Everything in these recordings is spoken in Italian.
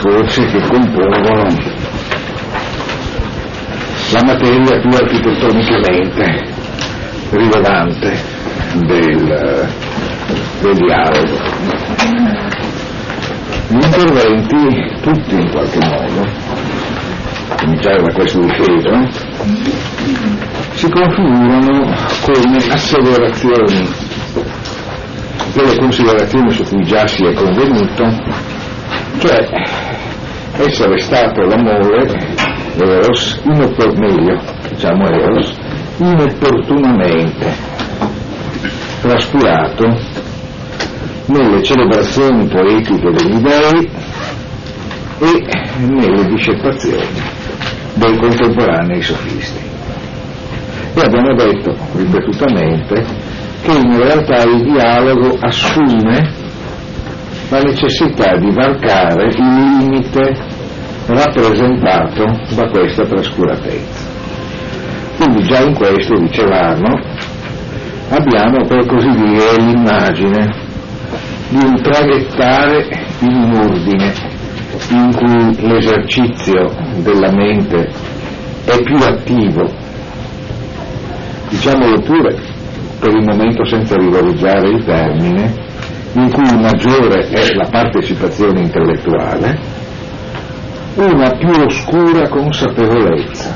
discorsi che compongono la materia più architettonicamente rilevante del, del dialogo. Gli interventi, tutti in qualche modo, cominciare da questo difeso, si configurano come asseverazioni delle considerazioni su cui già si è convenuto, cioè essere stato l'amore, Eros, meglio, diciamo Eros, inopportunamente trascurato nelle celebrazioni poetiche degli dei e nelle discettazioni dei contemporanei sofisti. E abbiamo detto ripetutamente che in realtà il dialogo assume la necessità di varcare il limite rappresentato da questa trascuratezza. Quindi già in questo, dicevamo, abbiamo per così dire l'immagine di un traghettare in un ordine in cui l'esercizio della mente è più attivo, diciamolo pure per il momento senza rivalizzare il termine, in cui maggiore è la partecipazione intellettuale, una più oscura consapevolezza,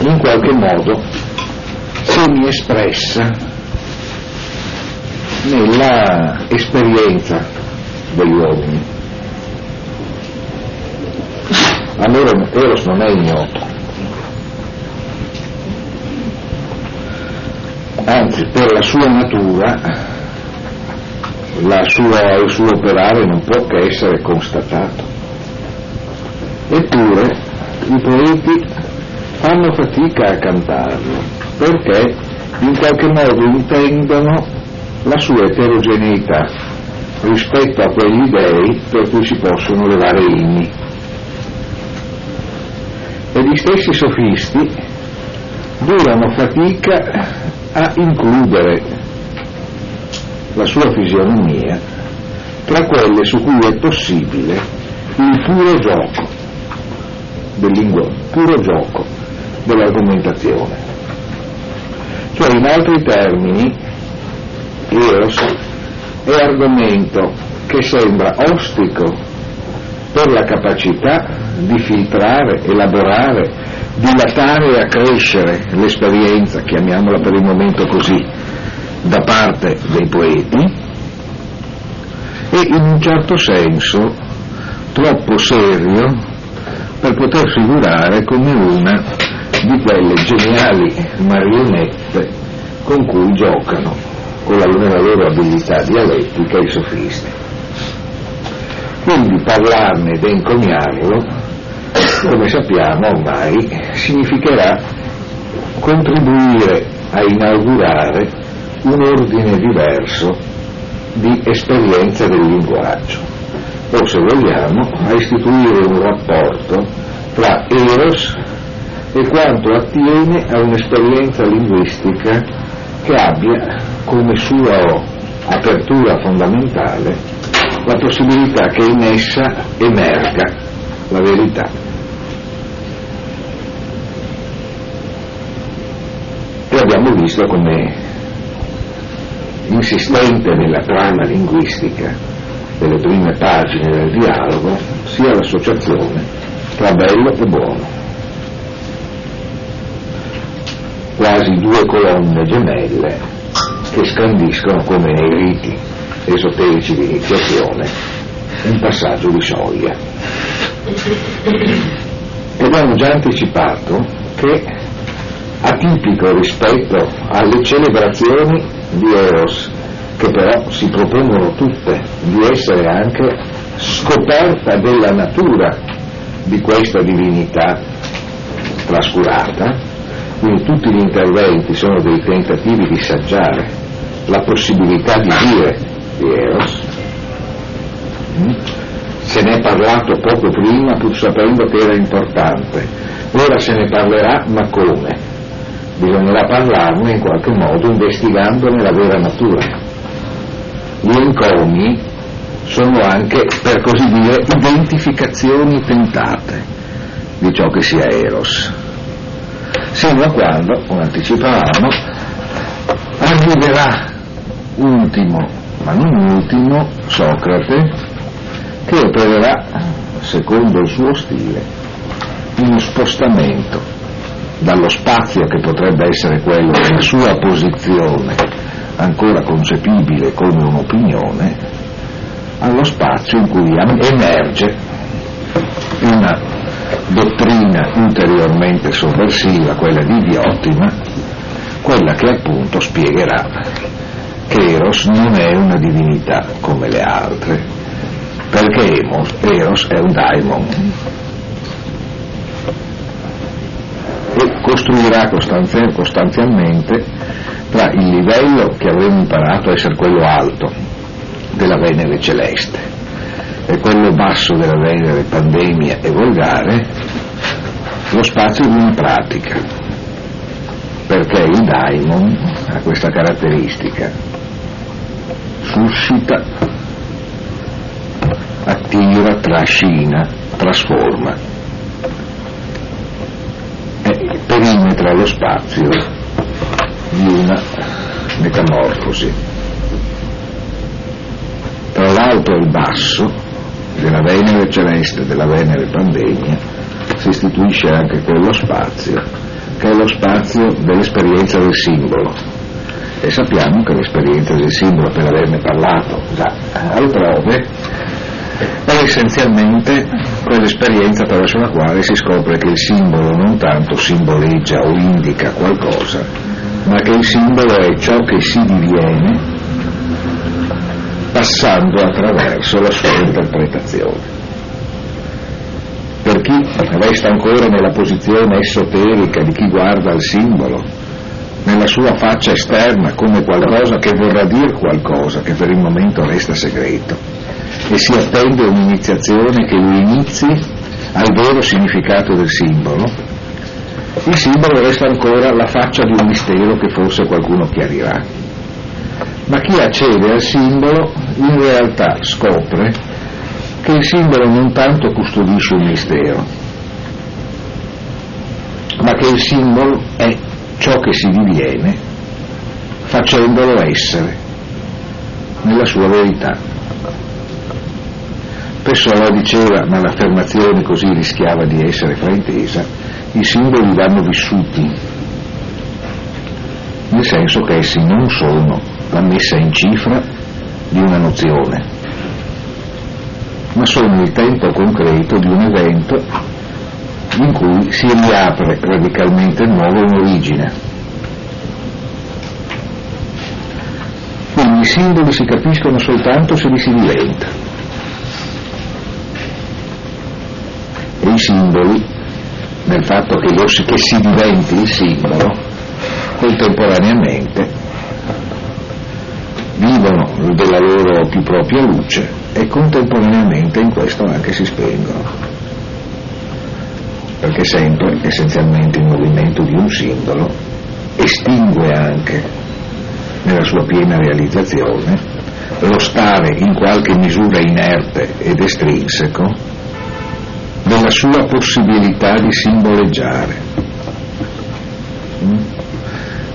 in qualche modo semi espressa nella esperienza degli uomini. A loro Eros non è ignoto, anzi per la sua natura sua, il suo operare non può che essere constatato. Eppure i poeti fanno fatica a cantarlo perché in qualche modo intendono la sua eterogeneità rispetto a quegli dei per cui si possono levare inni. E gli stessi sofisti durano fatica a includere la sua fisionomia tra quelle su cui è possibile il puro gioco del linguaggio, puro gioco dell'argomentazione. Cioè in altri termini, Eros è argomento che sembra ostico per la capacità di filtrare, elaborare, dilatare e accrescere l'esperienza, chiamiamola per il momento così, da parte dei poeti e in un certo senso troppo serio per poter figurare come una di quelle geniali marionette con cui giocano con la, loro abilità dialettica i sofisti. Quindi parlarne ed encomiarlo, come sappiamo ormai, significherà contribuire a inaugurare un ordine diverso di esperienza del linguaggio, o se vogliamo, a istituire un rapporto tra Eros e quanto attiene a un'esperienza linguistica che abbia come sua apertura fondamentale la possibilità che in essa emerga la verità. E abbiamo visto come insistente nella trama linguistica delle prime pagine del dialogo sia l'associazione tra bello e buono. Quasi due colonne gemelle che scandiscono come nei riti esoterici di iniziazione un passaggio di soglia. E abbiamo già anticipato che atipico rispetto alle celebrazioni di Eros, che però si propongono tutte di essere anche scoperta della natura di questa divinità trascurata, quindi tutti gli interventi sono dei tentativi di saggiare la possibilità di dire di Eros. Se ne è parlato poco prima pur sapendo che era importante, ora se ne parlerà ma come? Bisognerà parlarne in qualche modo investigandone la vera natura. Gli encomi sono anche, per così dire, identificazioni tentate di ciò che sia Eros, sino a quando, come anticipavamo, arriverà ultimo, ma non ultimo, Socrate, che opererà, secondo il suo stile, uno spostamento dallo spazio che potrebbe essere quello della sua posizione ancora concepibile come un'opinione allo spazio in cui emerge una dottrina ulteriormente sovversiva, quella di Diottima, quella che appunto spiegherà che Eros non è una divinità come le altre, perché Eros è un daimon e costruirà costanzialmente tra il livello che avremo imparato a essere quello alto della Venere celeste e quello basso della Venere pandemia e volgare, lo spazio di una pratica, perché il daimon ha questa caratteristica, suscita, attira, trascina, trasforma perimetra lo spazio di una metamorfosi. Tra l'alto e il basso della Venere celeste e della Venere pandemia si istituisce anche quello spazio, che è lo spazio dell'esperienza del simbolo. E sappiamo che l'esperienza del simbolo, per averne parlato già altrove, è essenzialmente quell'esperienza attraverso la quale si scopre che il simbolo non tanto simboleggia o indica qualcosa, ma che il simbolo è ciò che si diviene passando attraverso la sua interpretazione. Per chi resta ancora nella posizione esoterica di chi guarda il simbolo, nella sua faccia esterna come qualcosa che vorrà dire qualcosa che per il momento resta segreto e si attende un'iniziazione che lo inizi al vero significato del simbolo, il simbolo resta ancora la faccia di un mistero che forse qualcuno chiarirà. Ma chi accede al simbolo in realtà scopre che il simbolo non tanto custodisce un mistero, ma che il simbolo è ciò che si diviene facendolo essere nella sua verità. Pessoa diceva, ma l'affermazione così rischiava di essere fraintesa, i simboli vanno vissuti, nel senso che essi non sono la messa in cifra di una nozione, ma sono il tempo concreto di un evento in cui si riapre radicalmente nuovo un'origine. Quindi i simboli si capiscono soltanto se li si diventa. E i simboli nel fatto che, lo, che si diventi il simbolo, contemporaneamente vivono della loro più propria luce e contemporaneamente in questo anche si spengono. Perché sempre, essenzialmente, il movimento di un simbolo estingue anche nella sua piena realizzazione lo stare in qualche misura inerte ed estrinseco sua possibilità di simboleggiare.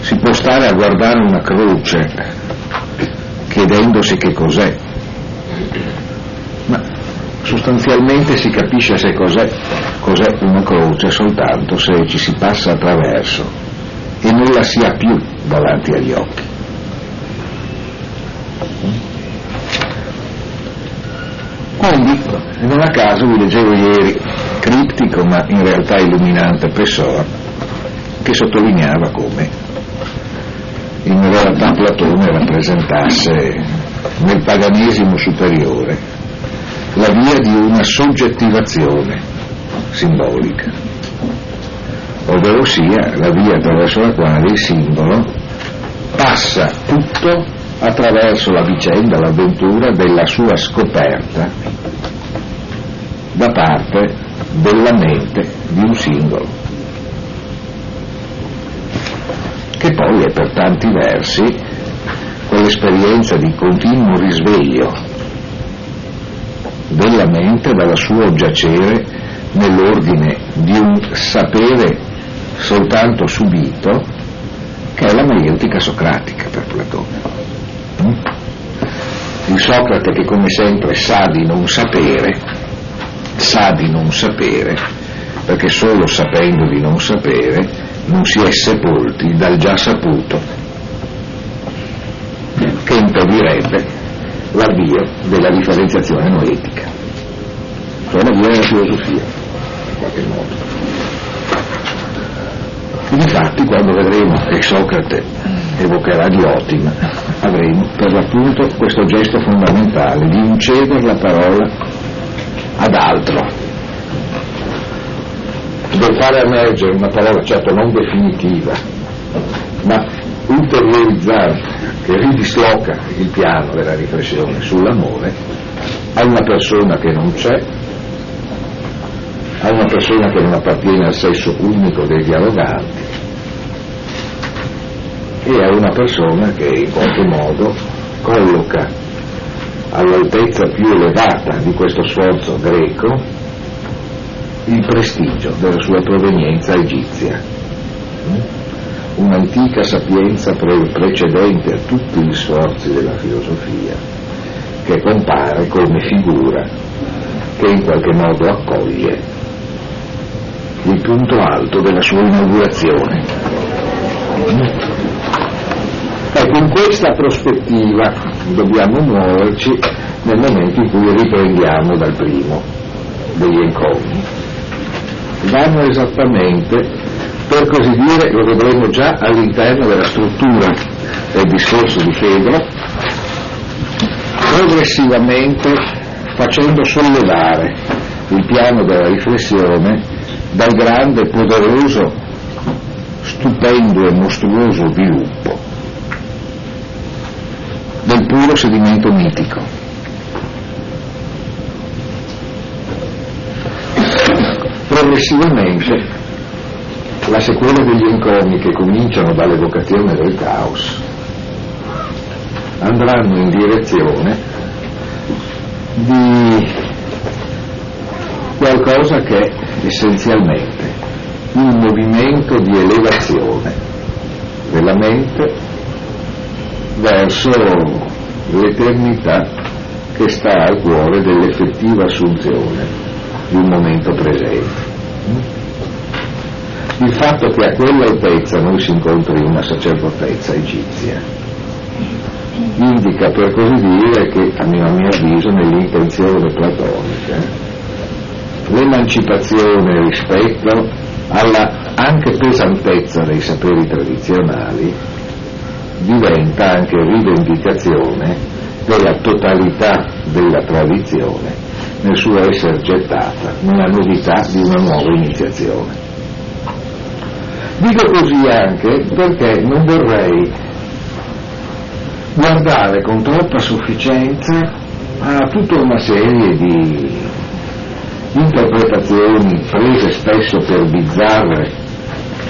Si può stare a guardare una croce chiedendosi che cos'è, ma sostanzialmente si capisce se cos'è, cos'è una croce soltanto se ci si passa attraverso e non la si ha più davanti agli occhi. Quindi, non a caso vi leggevo ieri, criptico ma in realtà illuminante Pessoa, che sottolineava come in realtà Platone rappresentasse nel paganesimo superiore la via di una soggettivazione simbolica, ovvero sia la via attraverso la quale il simbolo passa tutto attraverso la vicenda, l'avventura della sua scoperta da parte della mente di un singolo, che poi è per tanti versi quell'esperienza di continuo risveglio della mente dal suo giacere nell'ordine di un sapere soltanto subito, che è la maiotica socratica per Platone. Mm? Il Socrate che come sempre sa di non sapere, sa di non sapere, perché solo sapendo di non sapere non si è sepolti dal già saputo, che impedirebbe l'avvio della differenziazione noetica, cioè l'avvio della filosofia, in qualche modo. Infatti quando vedremo che Socrate evocherà Diotima, avremo per l'appunto questo gesto fondamentale di incedere la parola ad altro, del fare emergere una parola certo non definitiva, ma ulteriorizzante, che ridisloca il piano della riflessione sull'amore, a una persona che non c'è, a una persona che non appartiene al sesso unico dei dialoganti e a una persona che in qualche modo colloca all'altezza più elevata di questo sforzo greco il prestigio della sua provenienza egizia. Un'antica sapienza pre- precedente a tutti gli sforzi della filosofia, che compare come figura che in qualche modo accoglie il punto alto della sua inaugurazione. Ecco, in questa prospettiva dobbiamo muoverci nel momento in cui riprendiamo dal primo degli encomi. Vanno esattamente, per così dire, lo vedremo già all'interno della struttura del discorso di Fedro, progressivamente facendo sollevare il piano della riflessione dal grande, poderoso, stupendo e mostruoso sviluppo puro sedimento mitico. Progressivamente la sequela degli encomi che cominciano dall'evocazione del caos andranno in direzione di qualcosa che è essenzialmente un movimento di elevazione della mente verso l'eternità che sta al cuore dell'effettiva assunzione di un momento presente. Il fatto che a quell'altezza noi si incontri una sacerdotezza egizia indica per così dire che, a mio, a mio avviso, nell'intenzione platonica, l'emancipazione rispetto alla anche pesantezza dei saperi tradizionali diventa anche rivendicazione della totalità della tradizione nel suo essere gettata nella novità di una nuova iniziazione. Dico così anche perché non vorrei guardare con troppa sufficienza a tutta una serie di interpretazioni prese spesso per bizzarre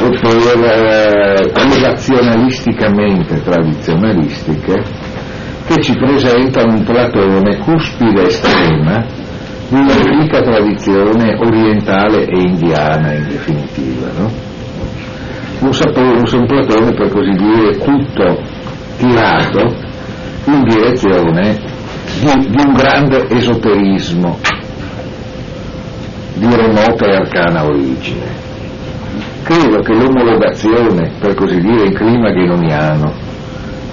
per eh, relazionalisticamente tradizionalistiche che ci presentano un Platone cuspide estrema di un'antica tradizione orientale e indiana in definitiva. No? Un, sapore, un Platone per così dire tutto tirato in direzione di, di un grande esoterismo di remota e arcana origine. Credo che l'omologazione, per così dire, in clima ghenoniano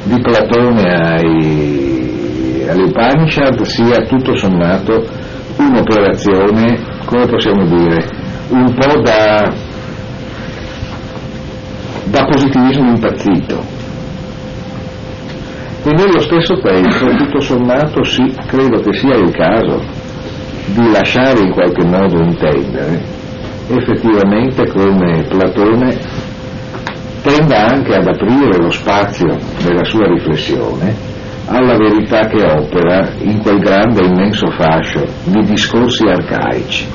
di Platone ai, alle Upanishad sia tutto sommato un'operazione, come possiamo dire, un po' da, da positivismo impazzito. E nello stesso tempo, tutto sommato, sì, credo che sia il caso di lasciare in qualche modo intendere effettivamente come Platone tenda anche ad aprire lo spazio della sua riflessione alla verità che opera in quel grande e immenso fascio di discorsi arcaici,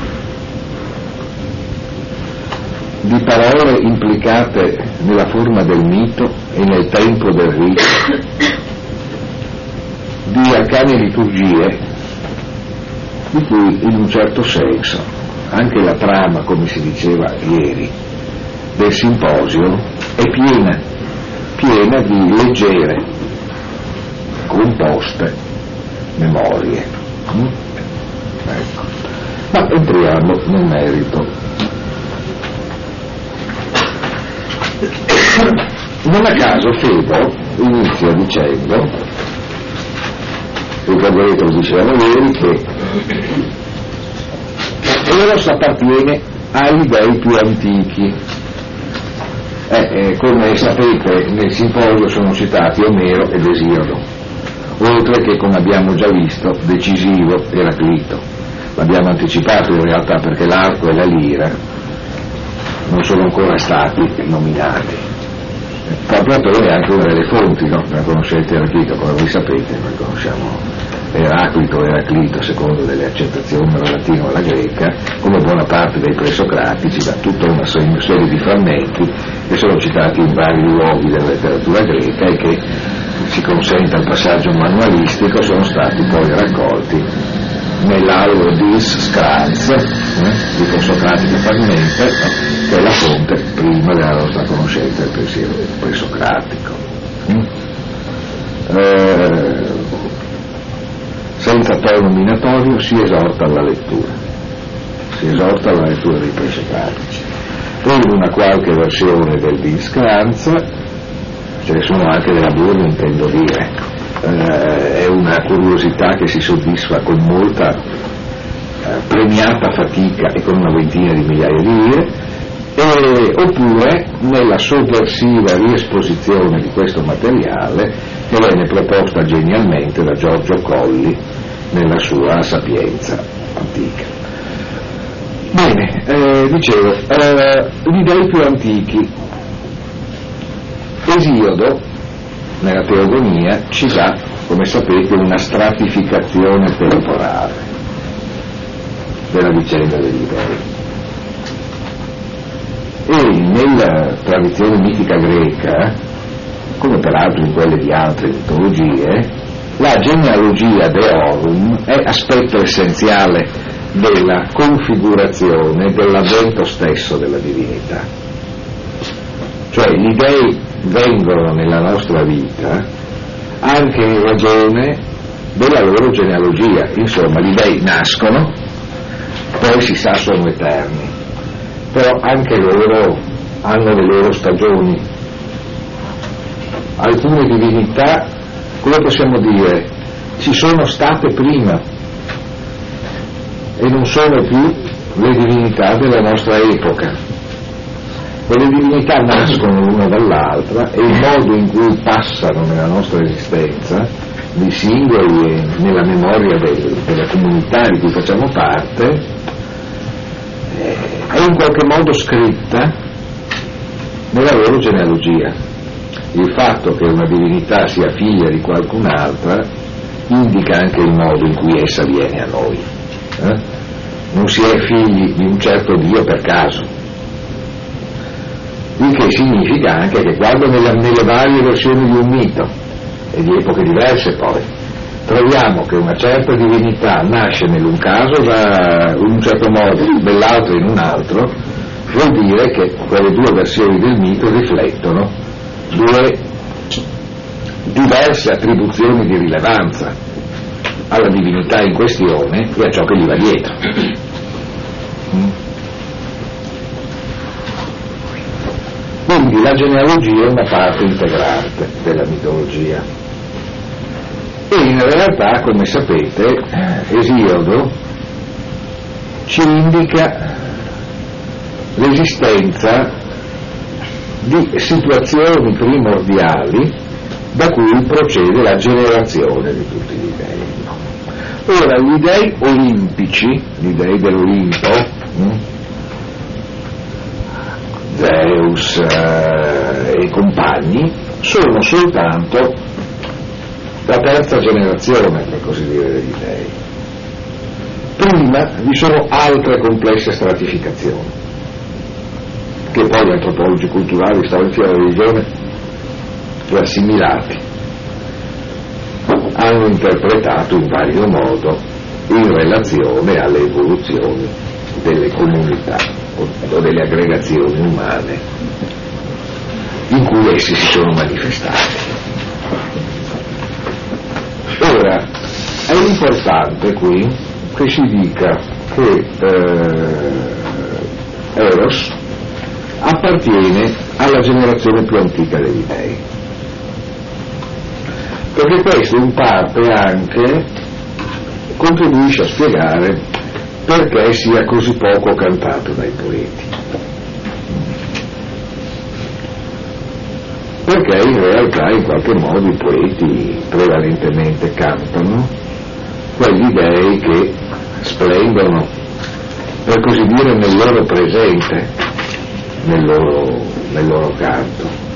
di parole implicate nella forma del mito e nel tempo del rito, di arcane liturgie di cui in un certo senso anche la trama, come si diceva ieri, del simposio è piena, piena di leggere, composte memorie. Mm? Ecco. Ma entriamo nel merito. Non a caso Febo inizia dicendo, ricorderete lo dicevamo ieri, che Eros appartiene agli dei più antichi. Eh, eh, come sapete nel simposio sono citati Omero ed Esiodo, oltre che come abbiamo già visto decisivo Eraclito. L'abbiamo anticipato in realtà perché l'arco e la lira non sono ancora stati nominati. Platone è anche una delle fonti, no? la conoscete Eraclito, come voi sapete, noi conosciamo Eraclito Eraclito, secondo delle accettazioni dalla latina alla greca, come buona parte dei presocratici, da tutta una serie di frammenti che sono citati in vari luoghi della letteratura greca e che si consente al passaggio manualistico sono stati poi raccolti nell'aula di Scranz, eh, di Socratico Fragmente, no, che è la fonte prima della nostra conoscenza del pensiero presocratico. Mm? Eh, senza tono minatorio si esorta alla lettura, si esorta alla lettura dei presocratici. Poi una qualche versione del Discranza, ce ne sono anche della Burla intendo dire, eh, è una curiosità che si soddisfa con molta eh, premiata fatica e con una ventina di migliaia di lire, e, oppure nella sovversiva riesposizione di questo materiale che venne proposta genialmente da Giorgio Colli nella sua sapienza antica. Bene, eh, dicevo, eh, gli dei più antichi. Esiodo, nella teogonia, ci dà, come sapete, una stratificazione temporale della vicenda degli dei. E nella tradizione mitica greca, come peraltro in quelle di altre mitologie, la genealogia deorum è aspetto essenziale della configurazione dell'avvento stesso della divinità. Cioè gli dei vengono nella nostra vita anche in ragione della loro genealogia, insomma gli dei nascono, poi si sa sono eterni, però anche loro hanno le loro stagioni. Alcune divinità come possiamo dire, ci sono state prima e non sono più le divinità della nostra epoca. Quelle divinità nascono l'una dall'altra e il modo in cui passano nella nostra esistenza, di singoli e nella memoria del, della comunità di cui facciamo parte, eh, è in qualche modo scritta nella loro genealogia il fatto che una divinità sia figlia di qualcun'altra indica anche il modo in cui essa viene a noi. Eh? Non si è figli di un certo Dio per caso. Il che significa anche che quando nella, nelle varie versioni di un mito, e di epoche diverse poi, troviamo che una certa divinità nasce nell'un caso da, in un certo modo, nell'altro in un altro, vuol dire che quelle due versioni del mito riflettono due diverse attribuzioni di rilevanza alla divinità in questione e a ciò che gli va dietro. Quindi la genealogia è una parte integrante della mitologia. E in realtà, come sapete, Esiodo ci indica l'esistenza di situazioni primordiali da cui procede la generazione di tutti gli dei. Ora, gli dei olimpici, gli dei dell'Olimpo, hm? Zeus eh, e compagni, sono soltanto la terza generazione, per così dire, degli dei. Prima vi sono altre complesse stratificazioni che poi gli antropologi culturali, storici della religione e assimilati hanno interpretato in vario modo in relazione alle evoluzioni delle comunità o delle aggregazioni umane in cui essi si sono manifestati. Ora, è importante qui che si dica che eh, Eros appartiene alla generazione più antica degli dei. Perché questo in parte anche contribuisce a spiegare perché sia così poco cantato dai poeti. Perché in realtà in qualche modo i poeti prevalentemente cantano quegli dei che splendono, per così dire, nel loro presente, nel loro, nel loro canto.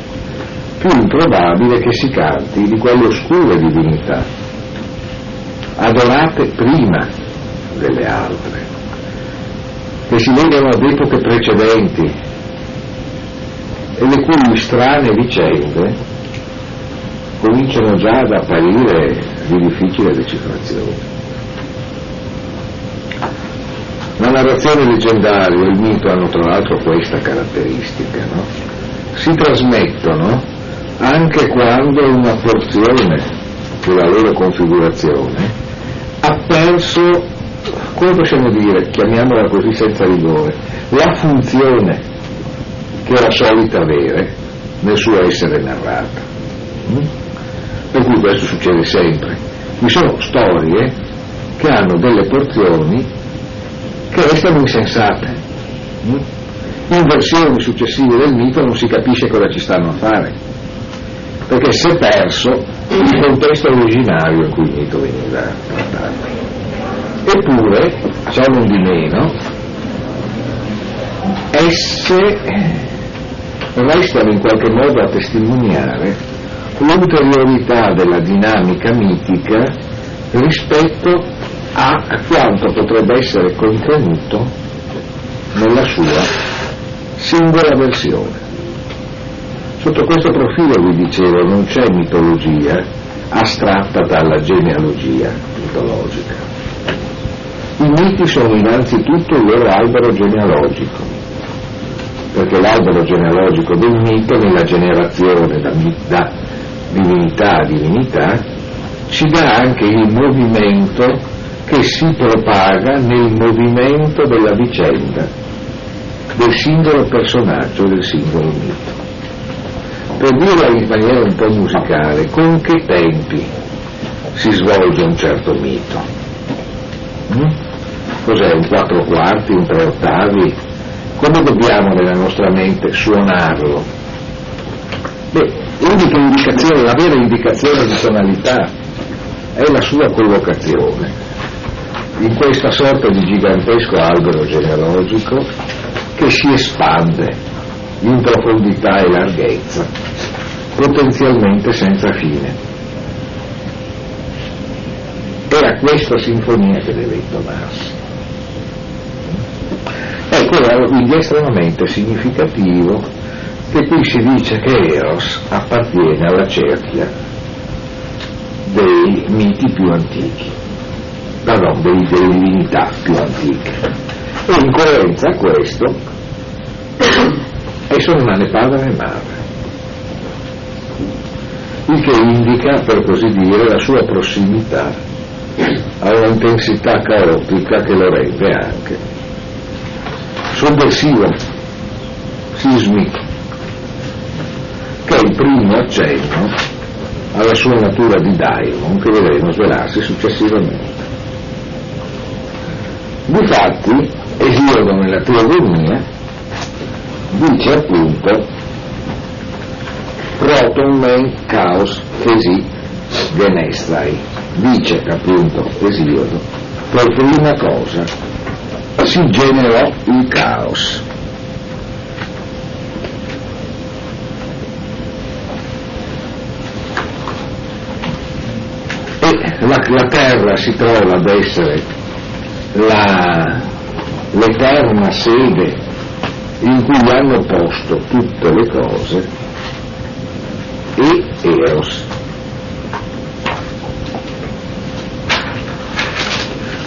Più improbabile che si canti di quelle oscure divinità, adorate prima delle altre, che si legano ad epoche precedenti e le cui strane vicende cominciano già ad apparire di difficile decifrazione. La narrazione leggendaria e il mito hanno tra l'altro questa caratteristica, no? si trasmettono anche quando una porzione della loro configurazione ha perso, come possiamo dire, chiamiamola così senza rigore, la funzione che era solita avere nel suo essere narrata. Mm? Per cui questo succede sempre. Vi sono storie che hanno delle porzioni che restano insensate. Mm? In versioni successive del mito non si capisce cosa ci stanno a fare, perché si è perso il contesto originario in cui il mito veniva trattato. Eppure, ciò non di meno, esse restano in qualche modo a testimoniare l'ulteriorità della dinamica mitica rispetto a quanto potrebbe essere contenuto nella sua singola versione. Sotto questo profilo, vi dicevo, non c'è mitologia astratta dalla genealogia mitologica. I miti sono innanzitutto il loro albero genealogico, perché l'albero genealogico del mito nella generazione da, da divinità a divinità ci dà anche il movimento che si propaga nel movimento della vicenda, del singolo personaggio, del singolo mito. Per dirla in maniera un po' musicale, con che tempi si svolge un certo mito? Mm? Cos'è un quattro quarti, un tre ottavi? Come dobbiamo nella nostra mente suonarlo? Beh, l'unica indicazione, la vera indicazione di tonalità è la sua collocazione in questa sorta di gigantesco albero genealogico che si espande in profondità e larghezza, potenzialmente senza fine. Era questa sinfonia che deve intonarsi. Ecco, quindi è estremamente significativo che qui si dice che Eros appartiene alla cerchia dei miti più antichi pardon, delle, delle divinità più antiche. E in coerenza a questo, esso né padre né madre, il che indica, per così dire, la sua prossimità a un'intensità caotica che lo rende anche sovversivo, sismico, che è il primo accenno alla sua natura di daimon che vedremo svelarsi successivamente. Difatti, Esiodo nella teogonia dice appunto proton men caos chesi genestrai dice appunto Esiodo per prima cosa si generò il caos e la, la terra si trova ad essere la, l'eterna sede in cui hanno posto tutte le cose e Eros.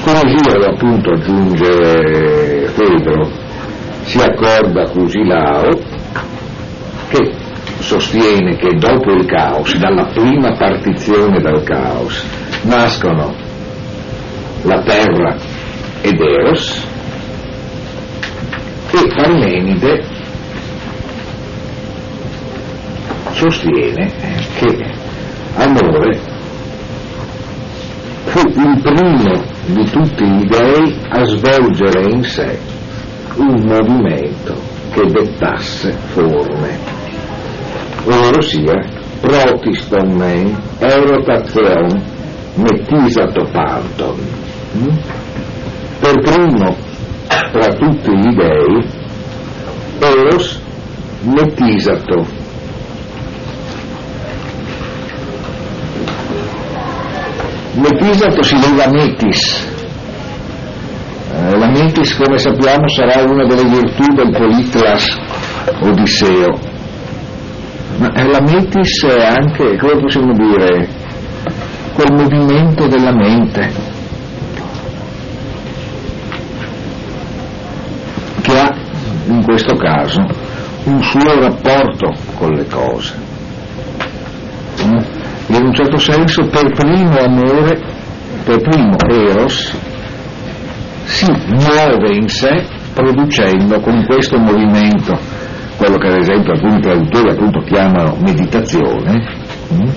Con Così appunto aggiunge Fedro, si accorda Cusilao che sostiene che dopo il caos, dalla prima partizione dal caos, nascono la terra ed Eros e Parmenide sostiene che amore fu il primo di tutti gli dei a svolgere in sé un movimento che dettasse forme, ovvero sia protiston men, erotation, mettisato panton. Mm? Per primo tra tutti gli dei, Eros mettisato. Mettisato si lega metis, eh, la mentis, come sappiamo, sarà una delle virtù del Politlas Odisseo. Ma eh, la mentis è anche, come possiamo dire, quel movimento della mente che ha, in questo caso, un suo rapporto con le cose. In un certo senso, per primo amore, per primo eros, si muove in sé producendo con questo movimento quello che ad esempio alcuni traduttori appunto chiamano meditazione mm,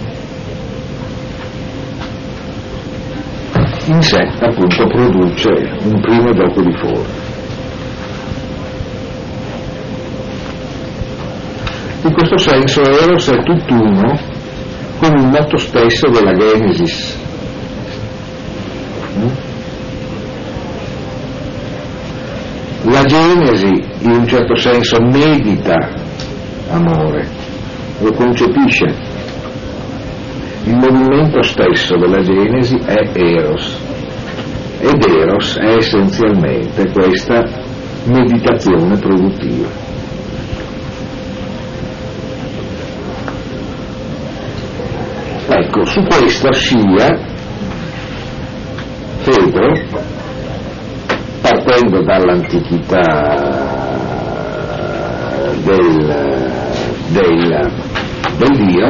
in sé appunto produce un primo gioco di forme in questo senso Eros è tutt'uno con il motto stesso della Genesis? La Genesi in un certo senso medita amore, lo concepisce. Il movimento stesso della Genesi è Eros ed Eros è essenzialmente questa meditazione produttiva. Ecco, su questa scia Pedro partendo dall'antichità del, del, del Dio,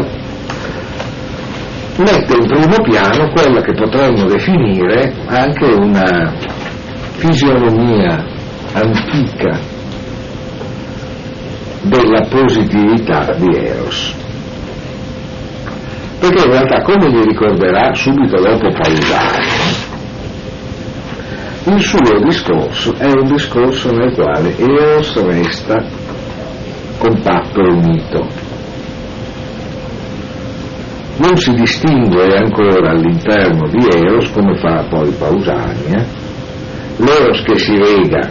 mette in primo piano quella che potremmo definire anche una fisionomia antica della positività di Eros. Perché in realtà, come vi ricorderà subito dopo Pausano, il suo discorso è un discorso nel quale Eros resta compatto e unito. Non si distingue ancora all'interno di Eros, come fa poi Pausania, l'Eros che si lega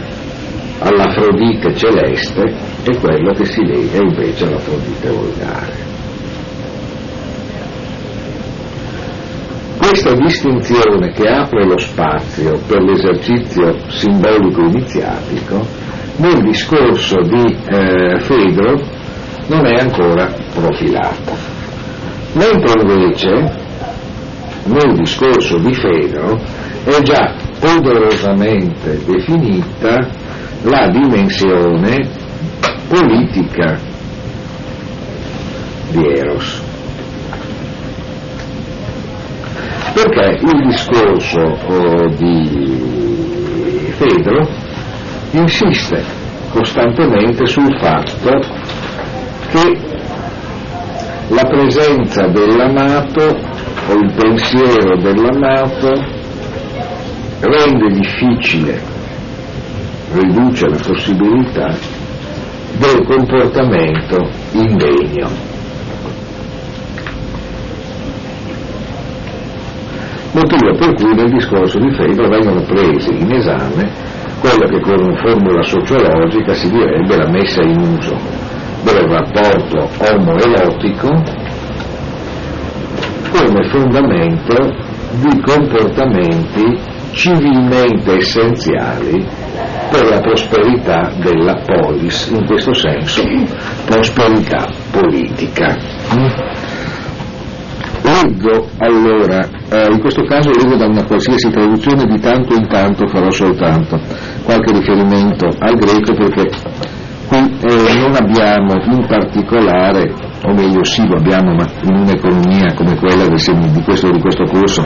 all'Afrodite celeste e quello che si lega invece all'Afrodite volgare. Questa distinzione che apre lo spazio per l'esercizio simbolico iniziatico nel discorso di eh, Fedro non è ancora profilata. Mentre invece nel discorso di Fedro è già poderosamente definita la dimensione politica di Eros. Perché il discorso oh, di Fedro insiste costantemente sul fatto che la presenza dell'amato o il pensiero dell'amato rende difficile, riduce la possibilità del comportamento indegno. Motivo per cui nel discorso di Fedro vengono presi in esame quello che con una formula sociologica si direbbe la messa in uso del rapporto omoerotico come fondamento di comportamenti civilmente essenziali per la prosperità della polis, in questo senso prosperità politica. Leggo allora eh, in questo caso leggo da una qualsiasi traduzione di tanto in tanto farò soltanto qualche riferimento al greco perché qui eh, non abbiamo in particolare, o meglio sì lo abbiamo, ma in un'economia come quella di questo, di questo corso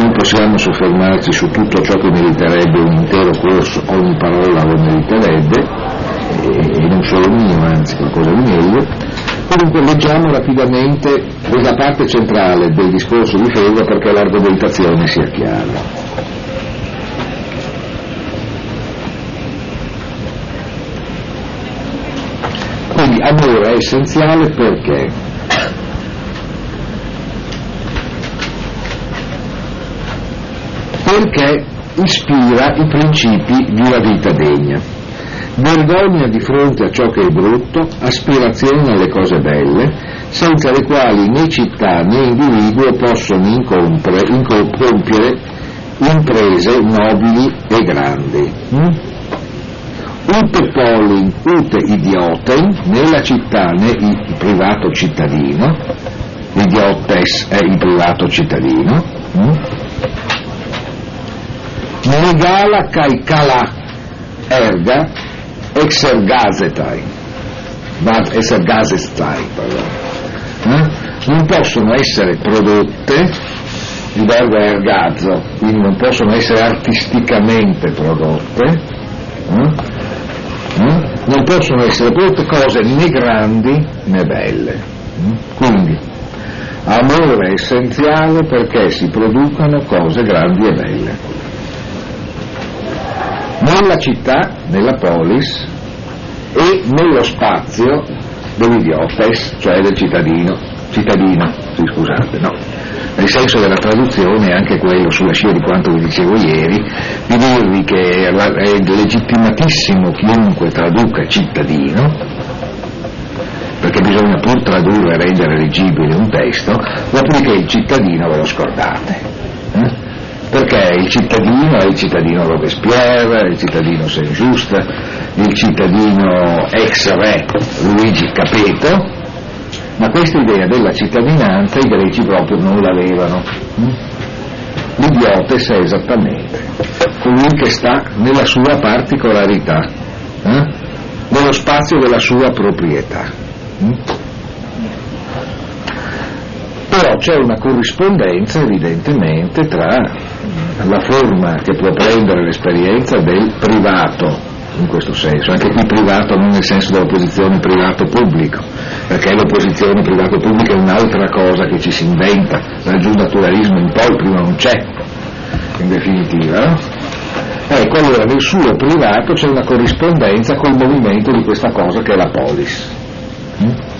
non possiamo soffermarci su tutto ciò che meriterebbe un intero corso, ogni parola lo meriterebbe, e, non solo mio, anzi qualcosa di meglio, Comunque leggiamo rapidamente quella parte centrale del discorso di Fego perché l'argomentazione sia chiara. Quindi amore è essenziale perché? Perché ispira i principi di una vita degna vergogna di fronte a ciò che è brutto, aspirazione alle cose belle, senza le quali né città né individuo possono compiere imprese nobili e grandi. Mm? Ute polling, ute idioten, né la città né il privato cittadino, idiotes è il privato cittadino, mm? Negala kai kala erga exergazetai, exergazestai, eh? non possono essere prodotte, il verbo è ergazzo, quindi non possono essere artisticamente prodotte, eh? Eh? non possono essere prodotte cose né grandi né belle. Eh? Quindi, amore è essenziale perché si producono cose grandi e belle nella città, nella polis e nello spazio dell'idiotes, cioè del cittadino, cittadino, scusate, no. Nel senso della traduzione è anche quello, sulla scia di quanto vi dicevo ieri, di dirvi che è legittimatissimo chiunque traduca cittadino, perché bisogna pur tradurre e rendere leggibile un testo, dopodiché il cittadino ve lo scordate. Eh? Perché il cittadino è il cittadino Robespierre, il cittadino Saint-Just, il cittadino ex re Luigi Capeto, ma questa idea della cittadinanza i greci proprio non l'avevano. L'idiotes è esattamente colui che sta nella sua particolarità, eh? nello spazio della sua proprietà. Però c'è una corrispondenza evidentemente tra la forma che può prendere l'esperienza del privato, in questo senso, anche qui privato non nel senso dell'opposizione privato-pubblico, perché l'opposizione privato-pubblico è un'altra cosa che ci si inventa, dal giusnaturalismo in poi prima non c'è, in definitiva. Ecco, allora nel suo privato c'è una corrispondenza col movimento di questa cosa che è la polis, hm?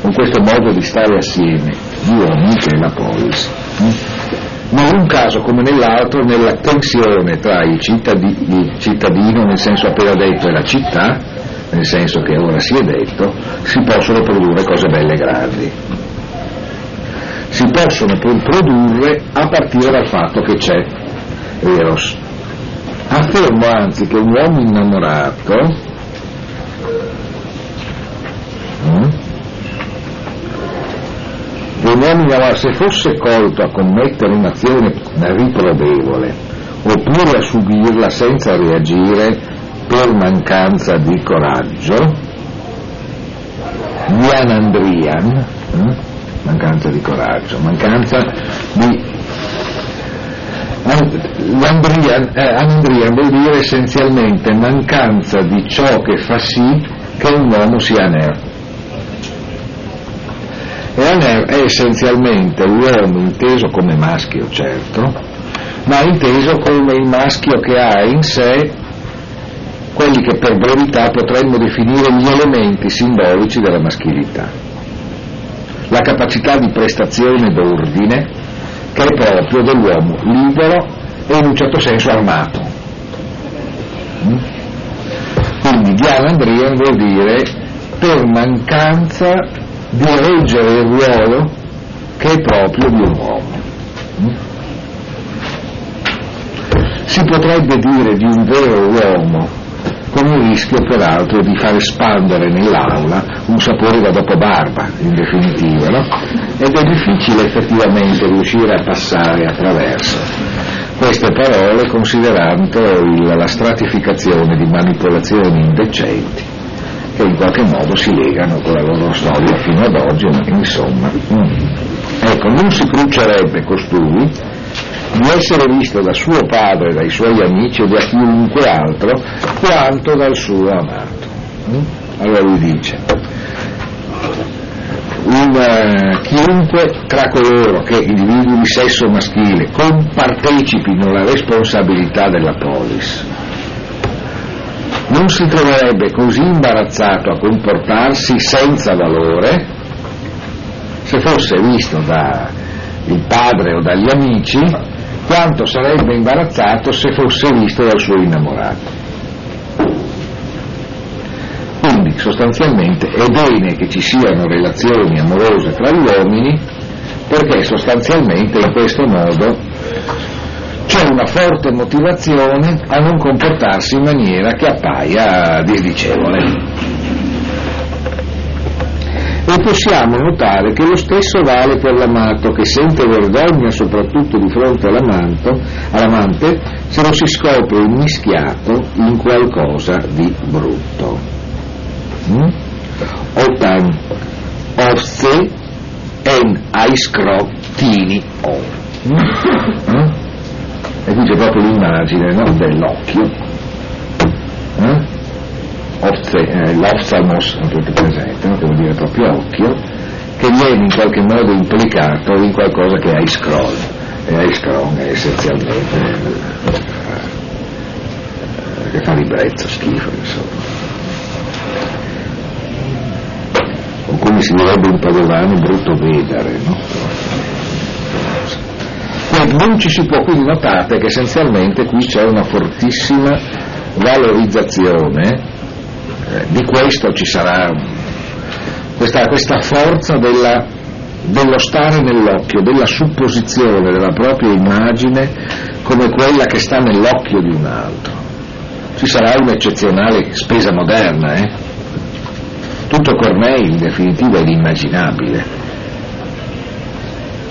Con questo modo di stare assieme, gli uomini che la polis. Hm? ma in un caso come nell'altro nella tensione tra il, cittadino, il cittadino nel senso appena detto e la città, nel senso che ora si è detto, si possono produrre cose belle e grandi. Si possono produrre a partire dal fatto che c'è Eros. Affermo anzi che un uomo innamorato Denomina se fosse colto a commettere un'azione riprovevole oppure a subirla senza reagire per mancanza di coraggio, Dianandrian, hm? mancanza di coraggio, mancanza di L'andrian, eh, andrian vuol dire essenzialmente mancanza di ciò che fa sì che un uomo sia nerd Runner è essenzialmente l'uomo inteso come maschio, certo, ma inteso come il maschio che ha in sé quelli che per brevità potremmo definire gli elementi simbolici della maschilità. La capacità di prestazione d'ordine che è proprio dell'uomo libero e in un certo senso armato. Mm? Quindi Diana Andrian vuol dire per mancanza di reggere il ruolo che è proprio di un uomo. Si potrebbe dire di un vero uomo con il rischio peraltro di far espandere nell'aula un sapore da dopo barba, in definitiva, no? ed è difficile effettivamente riuscire a passare attraverso queste parole considerando la stratificazione di manipolazioni indecenti che in qualche modo si legano con la loro storia fino ad oggi, insomma. Mm. Ecco, non si cruccerebbe costui di essere visto da suo padre, dai suoi amici o da chiunque altro, quanto dal suo amato. Mm? Allora lui dice, un, uh, chiunque tra coloro che individui di sesso maschile compartecipino la responsabilità della polis non si troverebbe così imbarazzato a comportarsi senza valore se fosse visto dal padre o dagli amici quanto sarebbe imbarazzato se fosse visto dal suo innamorato. Quindi sostanzialmente è bene che ci siano relazioni amorose tra gli uomini perché sostanzialmente in questo modo c'è una forte motivazione a non comportarsi in maniera che appaia disdicevole. E possiamo notare che lo stesso vale per l'amato che sente vergogna soprattutto di fronte all'amante, se lo si scopre immischiato in qualcosa di brutto. Mm? Otan orse en aiskrottini o. Mm? E qui c'è proprio l'immagine no, dell'occhio, eh? eh, l'ophthalmos, avete presente, no? che vuol dire proprio occhio, che viene in qualche modo implicato in qualcosa che è scroll, e ice scroll è essenzialmente eh, che fa ribrezzo, schifo, insomma. O come si direbbe in padovano, brutto vedere, no? Non ci si può, quindi notate che essenzialmente qui c'è una fortissima valorizzazione, eh, di questo ci sarà questa, questa forza della, dello stare nell'occhio, della supposizione della propria immagine come quella che sta nell'occhio di un altro. Ci sarà un'eccezionale spesa moderna, eh? Tutto Corneille in definitiva è inimmaginabile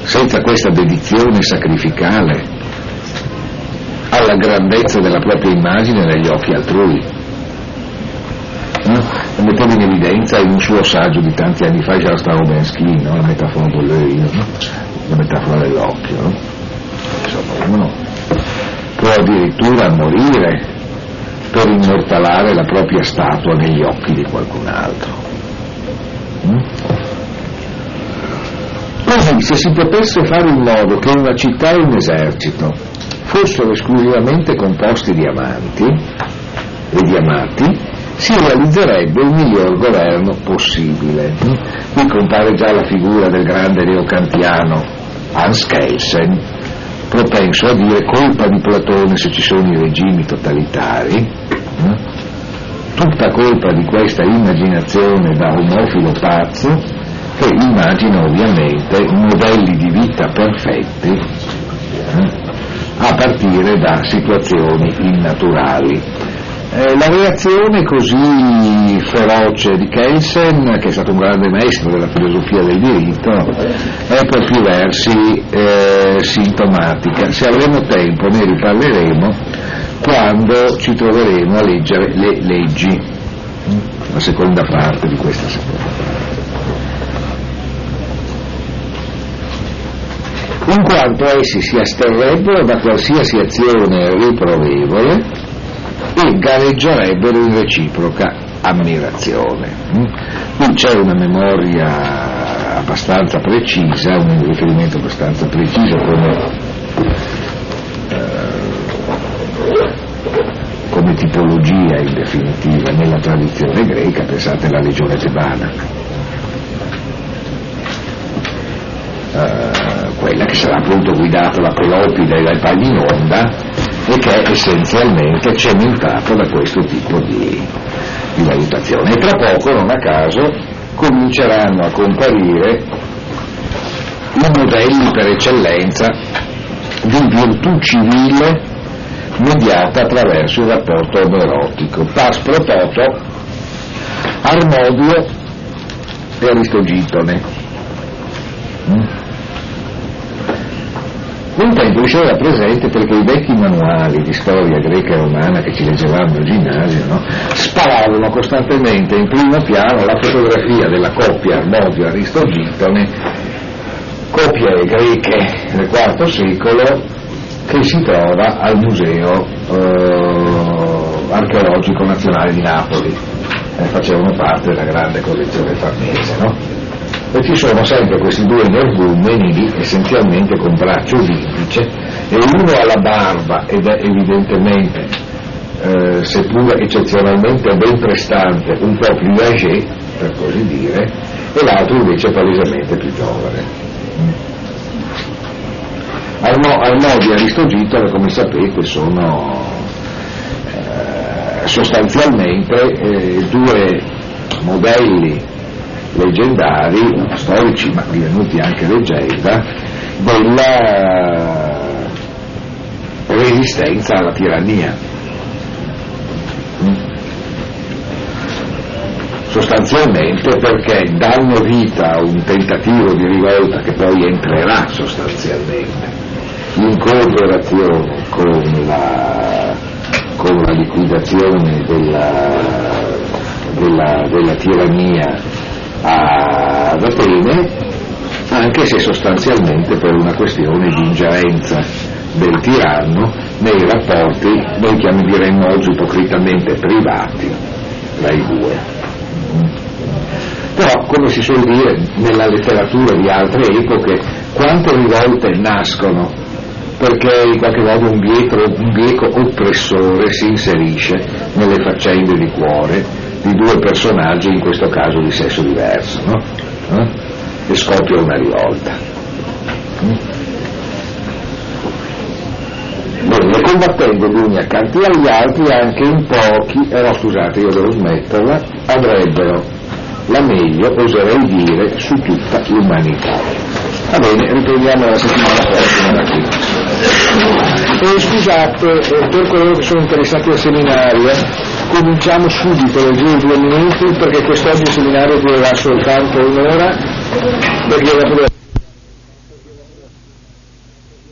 senza questa dedizione sacrificale alla grandezza della propria immagine negli occhi altrui. No? Metteva in evidenza in un suo saggio di tanti anni fa, già stavo ben no? la metafora dell'oio, no? la metafora dell'occhio. No? Insomma, uno può addirittura morire per immortalare la propria statua negli occhi di qualcun altro. Mm? Così, se si potesse fare in modo che una città e un esercito fossero esclusivamente composti di amanti e di amati, si realizzerebbe il miglior governo possibile. Qui compare già la figura del grande neocantiano Hans Kelsen, propenso a dire colpa di Platone se ci sono i regimi totalitari, tutta colpa di questa immaginazione da omofilo pazzo che immagina ovviamente modelli di vita perfetti eh, a partire da situazioni innaturali. Eh, la reazione così feroce di Kelsen, che è stato un grande maestro della filosofia del diritto, è per più versi eh, sintomatica. Se avremo tempo ne riparleremo quando ci troveremo a leggere le leggi, la seconda parte di questa seconda parte. In quanto essi si asterrebbero da qualsiasi azione riprovevole e gareggerebbero in reciproca ammirazione. Mm? Qui c'è una memoria abbastanza precisa, un riferimento abbastanza preciso come, eh, come tipologia in definitiva nella tradizione greca, pensate alla legione tebana. Uh, quella che sarà appunto guidata da Pelopide e dai Palinonda e che è essenzialmente cementato da questo tipo di, di valutazione. E tra poco, non a caso, cominceranno a comparire i modelli per eccellenza di virtù civile mediata attraverso il rapporto omoerotico. Pas pro toto, Armodio e Aristogitone. Mm? Un tempo il era presente perché i vecchi manuali di storia greca e romana che ci leggevamo al ginnasio no, sparavano costantemente in primo piano la fotografia della coppia Armodio-Aristogitone, coppie greche del IV secolo che si trova al Museo eh, Archeologico Nazionale di Napoli. Eh, facevano parte della grande collezione farnese. No? E ci sono sempre questi due energumeni essenzialmente con braccio d'indice e uno ha la barba ed è evidentemente eh, seppur eccezionalmente ben prestante un po' più âgé per così dire e l'altro invece palesemente più giovane. Arnodi e Aristogitone come sapete sono eh, sostanzialmente eh, due modelli leggendari, storici ma divenuti anche leggenda, della resistenza alla tirannia. Sostanzialmente perché danno vita a un tentativo di rivolta che poi entrerà sostanzialmente in cooperazione con la, con la liquidazione della, della, della tirannia ad Atene, anche se sostanzialmente per una questione di ingerenza del tiranno nei rapporti, noi chiameremmo oggi ipocritamente privati, tra i due. Però, come si suol dire nella letteratura di altre epoche, quante rivolte nascono perché in qualche modo un bieco, oppressore si inserisce nelle faccende di cuore di due personaggi, in questo caso di sesso diverso, no? eh? e scoppia una rivolta. Bene, combattendo gli uni accanto agli altri, anche in pochi, eh no scusate, io devo smetterla, avrebbero la meglio, oserei dire, su tutta l'umanità. Va bene, riprendiamo la settimana prossima da qui. E scusate, eh, per coloro che sono interessati al seminario, cominciamo subito giro di due minuti perché quest'oggi il seminario durerà soltanto un'ora perché